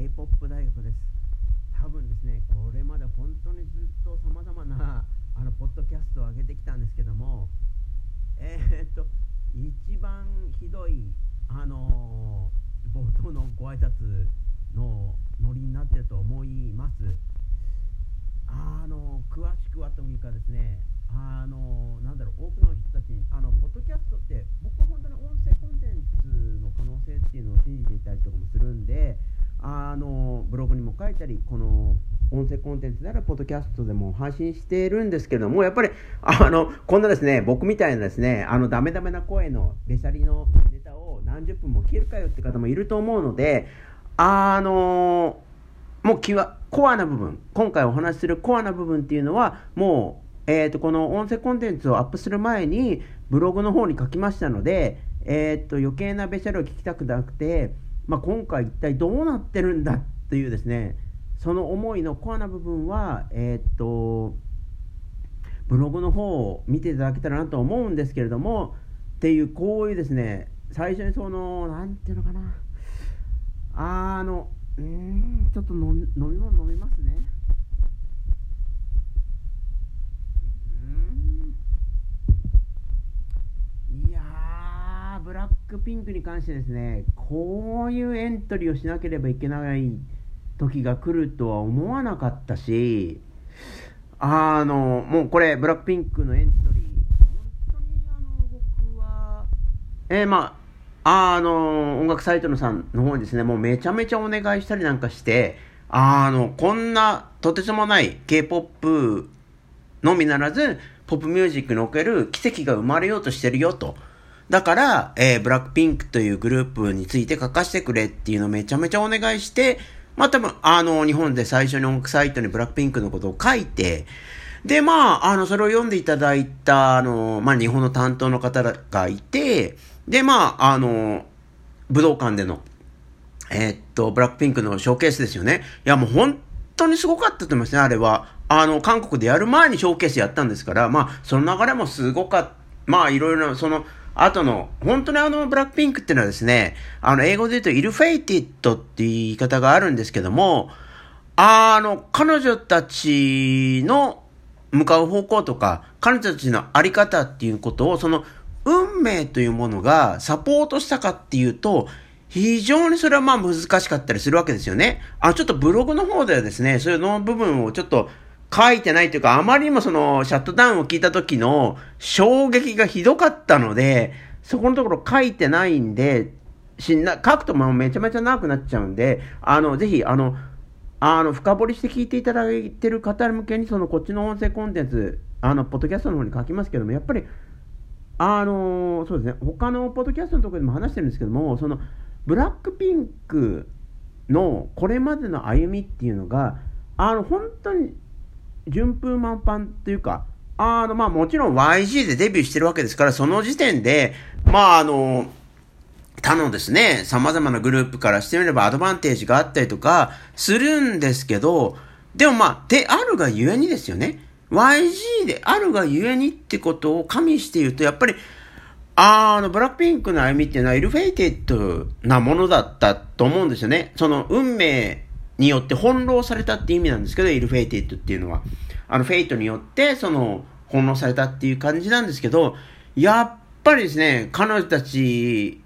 K-POP 大学です。多分ですねこれまで本当にずっとさまざまなあのポッドキャストを上げてきたんですけどもえー、っと一番ひどいあのー、冒頭のご挨拶のノリになってると思います。あの詳しくはというかですねあのなんだろう多くの人たちにあのポッドキャストって僕は本当に音声コンテンツの可能性っていうのを信じていたりとかもするんであのブログにも書いたりこの音声コンテンツであるポッドキャストでも配信しているんですけれどもやっぱりあのこんなですね 僕みたいなですねあのダメダメな声のべしゃりのネタを何十分も聞けるかよって方もいると思うのであのもうコアな部分今回お話しするコアな部分っていうのはもうえーと、この音声コンテンツをアップする前にブログの方に書きましたので、えーと、余計なベシャルを聞きたくなくて、まあ、今回一体どうなってるんだというですねその思いのコアな部分は、えーと、ブログの方を見ていただけたらなと思うんですけれどもっていうこういうですね最初にその何ていうのかなあのうんちょっと飲み物飲みますね。ブラックピンクに関してですね、こういうエントリーをしなければいけない時が来るとは思わなかったし、あの、もうこれ、ブラックピンクのエントリー、本当にあの、僕は、えー、まあ、あの、音楽サイトのさんの方にですね、もうめちゃめちゃお願いしたりなんかして、あの、こんなとてつもない K-POP のみならず、ポップミュージックにおける奇跡が生まれようとしてるよと。だから、えー、ブラックピンクというグループについて書かせてくれっていうのをめちゃめちゃお願いして、まあ多分、あの、日本で最初に音楽サイトにブラックピンクのことを書いて、で、まあ、あの、それを読んでいただいた、あの、まあ、日本の担当の方がいて、で、まあ、あの、武道館での、えー、っと、ブラックピンクのショーケースですよね。いや、もう本当にすごかったと思いますね、あれは。あの、韓国でやる前にショーケースやったんですから、まあ、その流れもすごかった。まあ、いろいろな、その、あとの、本当にあの、ブラックピンクっていうのはですね、あの、英語で言うと、イルフェイティッドっていう言い方があるんですけども、あの、彼女たちの向かう方向とか、彼女たちのあり方っていうことを、その、運命というものがサポートしたかっていうと、非常にそれはまあ難しかったりするわけですよね。あ、ちょっとブログの方ではですね、そういうの部分をちょっと書いてないというか、あまりにもその、シャットダウンを聞いた時の衝撃がひどかったので、そこのところ書いてないんで、しんな、書くともめちゃめちゃ長くなっちゃうんで、あの、ぜひ、あの、あの、深掘りして聞いていただいてる方向けに、その、こっちの音声コンテンツ、あの、ポッドキャストの方に書きますけども、やっぱり、あの、そうですね、他のポッドキャストのところでも話してるんですけども、その、ブラックピンクのこれまでの歩みっていうのが、あの、本当に順風満帆というか、あの、まあもちろん YG でデビューしてるわけですから、その時点で、まああの、他のですね、様々なグループからしてみればアドバンテージがあったりとかするんですけど、でもまあ、であるがゆえにですよね。YG であるがゆえにってことを加味して言うと、やっぱり、あの、ブラックピンクの歩みっていうのは ill-fated なものだったと思うんですよね。その運命によって翻弄されたっていう意味なんですけど、 ill-fated っていうのは。あの、 fate によって、その、翻弄されたっていう感じなんですけど、やっぱりですね、彼女たち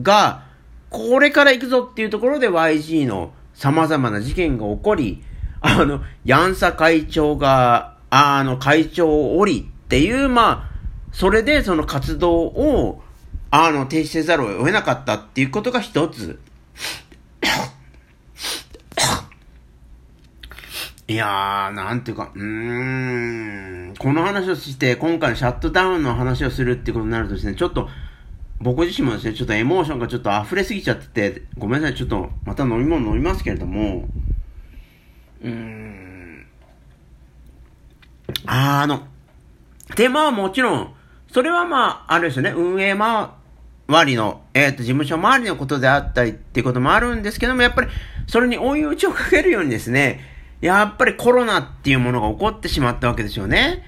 が、これから行くぞっていうところで YG の様々な事件が起こり、あの、ヤンサ会長が、あの、会長を降りっていう、まあ、それでその活動を、あの、停止せざるを得なかったっていうことが一つ。いやー、なんていうか、うーん、この話をして、今回のシャットダウンの話をするってことになるとですね、ちょっと、僕自身もですね、ちょっとエモーションがちょっと溢れすぎちゃってて、ごめんなさい、ちょっと、また飲み物飲みますけれども、うーん、あの、で、まあもちろん、それはまあ、あれですよね、運営周りの、えっ、ー、と、事務所周りのことであったりっていうこともあるんですけども、やっぱり、それに追い打ちをかけるようにですね、やっぱりコロナっていうものが起こってしまったわけですよね。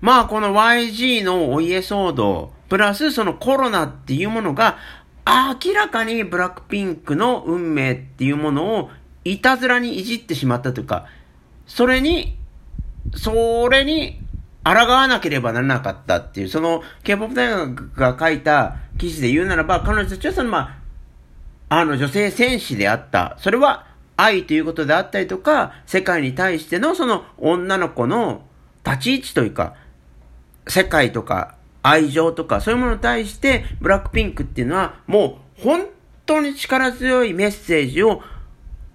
まあこの YG のお家騒動、プラスそのコロナっていうものが、明らかにブラックピンクの運命っていうものをいたずらにいじってしまったというか、それに、それに抗わなければならなかったっていう、その K-POP 大学が書いた記事で言うならば、彼女たちはそのまあ、あの女性戦士であった。それは愛ということであったりとか、世界に対してのその女の子の立ち位置というか、世界とか愛情とかそういうものに対して、ブラックピンクっていうのはもう本当に力強いメッセージを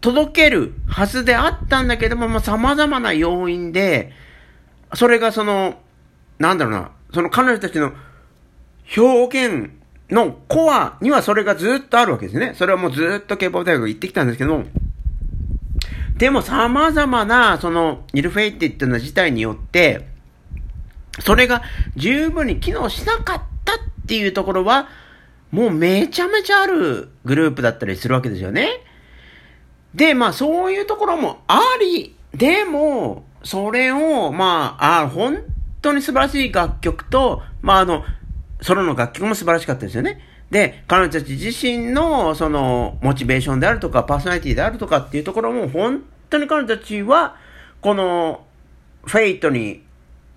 届けるはずであったんだけども、まあ、様々な要因で、それがその、なんだろうな、その彼女たちの表現のコアにはそれがずっとあるわけですね。それはもうずっと K-POP 大学行ってきたんですけども、でも様々な、その、ニルフェイティっていうの自体によって、それが十分に機能しなかったっていうところは、もうめちゃめちゃあるグループだったりするわけですよね。で、まあそういうところもあり、でも、それを、まあ、あ本当に素晴らしい楽曲と、まああの、ソロの楽曲も素晴らしかったですよね。で、彼女たち自身の、その、モチベーションであるとか、パーソナリティであるとかっていうところも、本当に彼女たちは、この、フェイトに、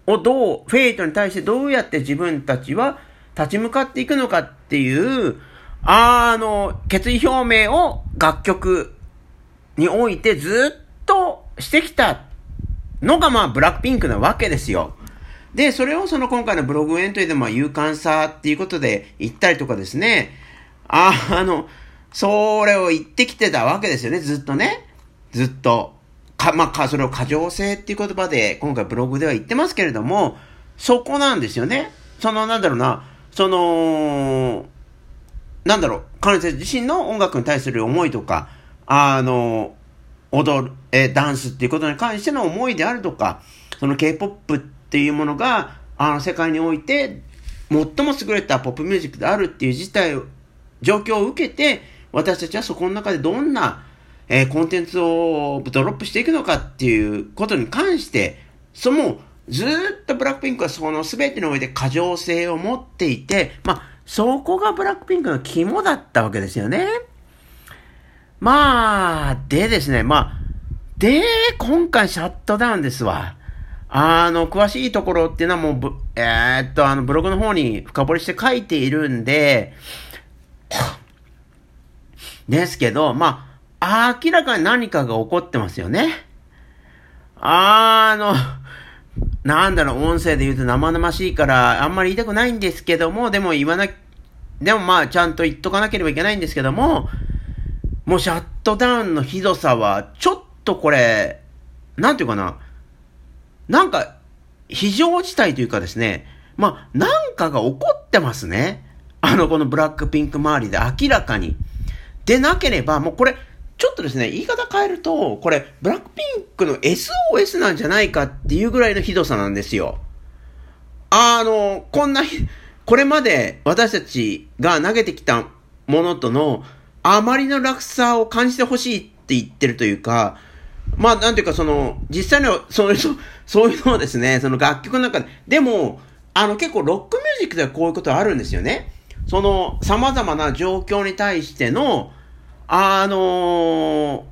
をどう、フェイトに対してどうやって自分たちは立ち向かっていくのかっていう、あの、決意表明を楽曲においてずっとしてきたのが、まあ、ブラックピンクなわけですよ。で、それをその今回のブログエントリーで、まあ、勇敢さっていうことで言ったりとかですね、あ、あの、それを言ってきてたわけですよね、ずっとね。ずっと。か、まあ、か、それを過剰性っていう言葉で、今回ブログでは言ってますけれども、そこなんですよね。その、なんだろうな、その、なんだろう、彼女自身の音楽に対する思いとか、あの、踊る、えダンスっていうことに関しての思いであるとか、その K-POP ってっていうものが、あの、世界において、最も優れたポップミュージックであるっていう事態、状況を受けて、私たちはそこの中でどんな、えー、コンテンツをドロップしていくのかっていうことに関して、その、ずっとブラックピンクはその全ての上で過剰性を持っていて、まあ、そこがブラックピンクの肝だったわけですよね。まあ、でですね、まあ、で、今回シャットダウンですわ。あの、詳しいところっていうのはもう、えー、っと、あの、ブログの方に深掘りして書いているんで、ですけど、まあ、明らかに何かが起こってますよね。あの、なんだろう、音声で言うと生々しいから、あんまり言いたくないんですけども、でも言わな、でもまあ、ちゃんと言っとかなければいけないんですけども、もうシャットダウンのひどさは、ちょっとこれ、なんていうかな、なんか、非常事態というかですね、まあ、なんかが起こってますね。あの、このブラックピンク周りで明らかに。でなければ、もうこれ、ちょっとですね、言い方変えると、これ、ブラックピンクの SOS なんじゃないかっていうぐらいのひどさなんですよ。あの、こんな、これまで私たちが投げてきたものとのあまりの落差を感じてほしいって言ってるというか、まあ、なんていうか、その、実際の、そういう、そういうのをですね、その楽曲の中で、でも、あの、結構ロックミュージックではこういうことあるんですよね。その、様々な状況に対しての、あのー、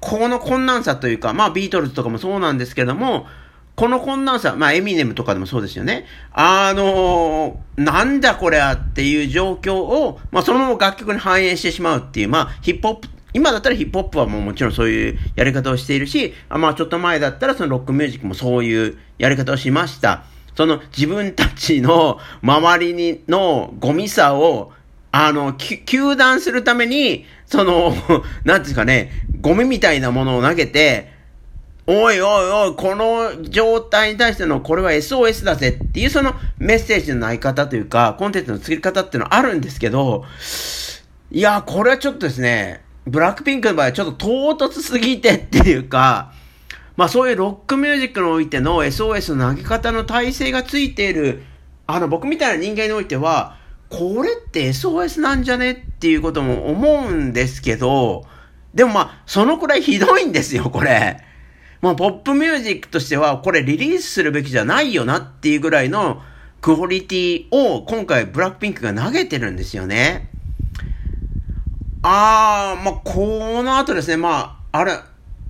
この困難さというか、まあ、ビートルズとかもそうなんですけども、この困難さ、まあ、エミネムとかでもそうですよね。あのー、なんだこれはっていう状況を、まあ、そのまま楽曲に反映してしまうっていう、まあ、ヒップホップ、今だったらヒップホップはもうもちろんそういうやり方をしているし、あまあ、ちょっと前だったらそのロックミュージックもそういうやり方をしました。その自分たちの周りにのゴミさを、あの、球団するために、その、なんですかね、ゴミみたいなものを投げて、おいおいおい、この状態に対してのこれは SOS だぜっていうそのメッセージのない方というか、コンテンツの作り方っていうのはあるんですけど、いや、これはちょっとですね、ブラックピンクの場合はちょっと唐突すぎてっていうか、まあそういうロックミュージックにおいての SOS の投げ方の体制がついている、あの僕みたいな人間においては、これって SOS なんじゃねっていうことも思うんですけど、でもまあ、そのくらいひどいんですよ、これ。もうポップミュージックとしては、これリリースするべきじゃないよなっていうぐらいのクオリティを今回ブラックピンクが投げてるんですよね。あー、まあ、この後ですね、まあ、あれ、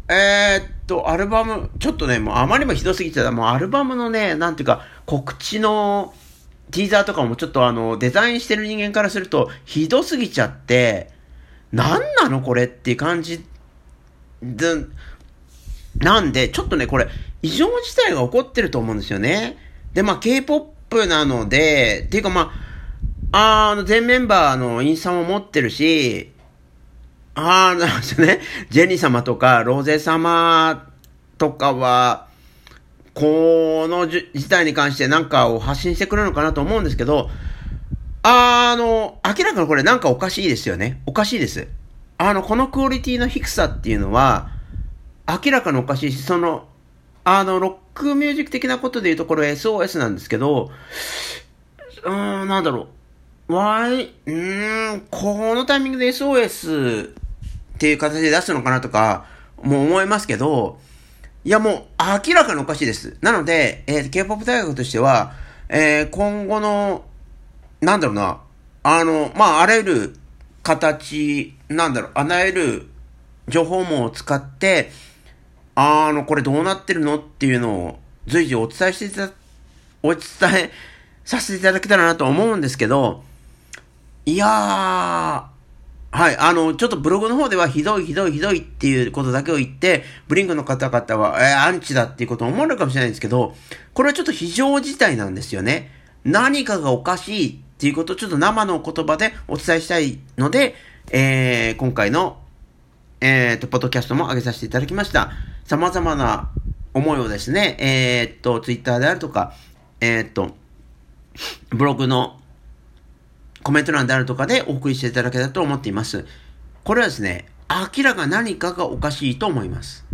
えー、っと、アルバム、ちょっとね、もうあまりにもひどすぎてた、もうアルバムのね、なんていうか、告知のティーザーとかもちょっとあの、デザインしてる人間からすると、ひどすぎちゃって、なんなの？これっていう感じで、なんで、ちょっとね、これ、異常事態が起こってると思うんですよね。で、まあ、K-POP なので、っていうかまあ、あの、全メンバーのインスタも持ってるし、ああ、なんですね。ジェニー様とか、ローゼ様とかは、この事態に関して何かを発信してくれるのかなと思うんですけど、あの、明らかにこれなんかおかしいですよね。おかしいです。あの、このクオリティの低さっていうのは、明らかにおかしいし、その、あの、ロックミュージック的なことで言うところ SOS なんですけど、うーん、なんだろう。わい、うーん、このタイミングで SOS っていう形で出すのかなとか、もう思いますけど、いやもう明らかにおかしいです。なので、えー、K-POP 大学としては、えー、今後の、なんだろうな、あの、まあ、あらゆる形、なんだろう、あらゆる情報網を使って、あの、これどうなってるのっていうのを随時お伝えしていた、お伝えさせていただけたらなと思うんですけど、いやー、はい、あの、ちょっとブログの方ではひどいひどいひどいっていうことだけを言って、ブリンクの方々は、えー、アンチだっていうことを思われるかもしれないんですけど、これはちょっと非常事態なんですよね。何かがおかしいっていうことをちょっと生の言葉でお伝えしたいので、えー、今回の、えー、と、ポッドキャストも上げさせていただきました。様々な思いをですね、えー、っと、ツイッターであるとか、えー、っと、ブログのコメント欄であるとかでお送りしていただけたらと思っています。これはですね、明らか何かがおかしいと思います。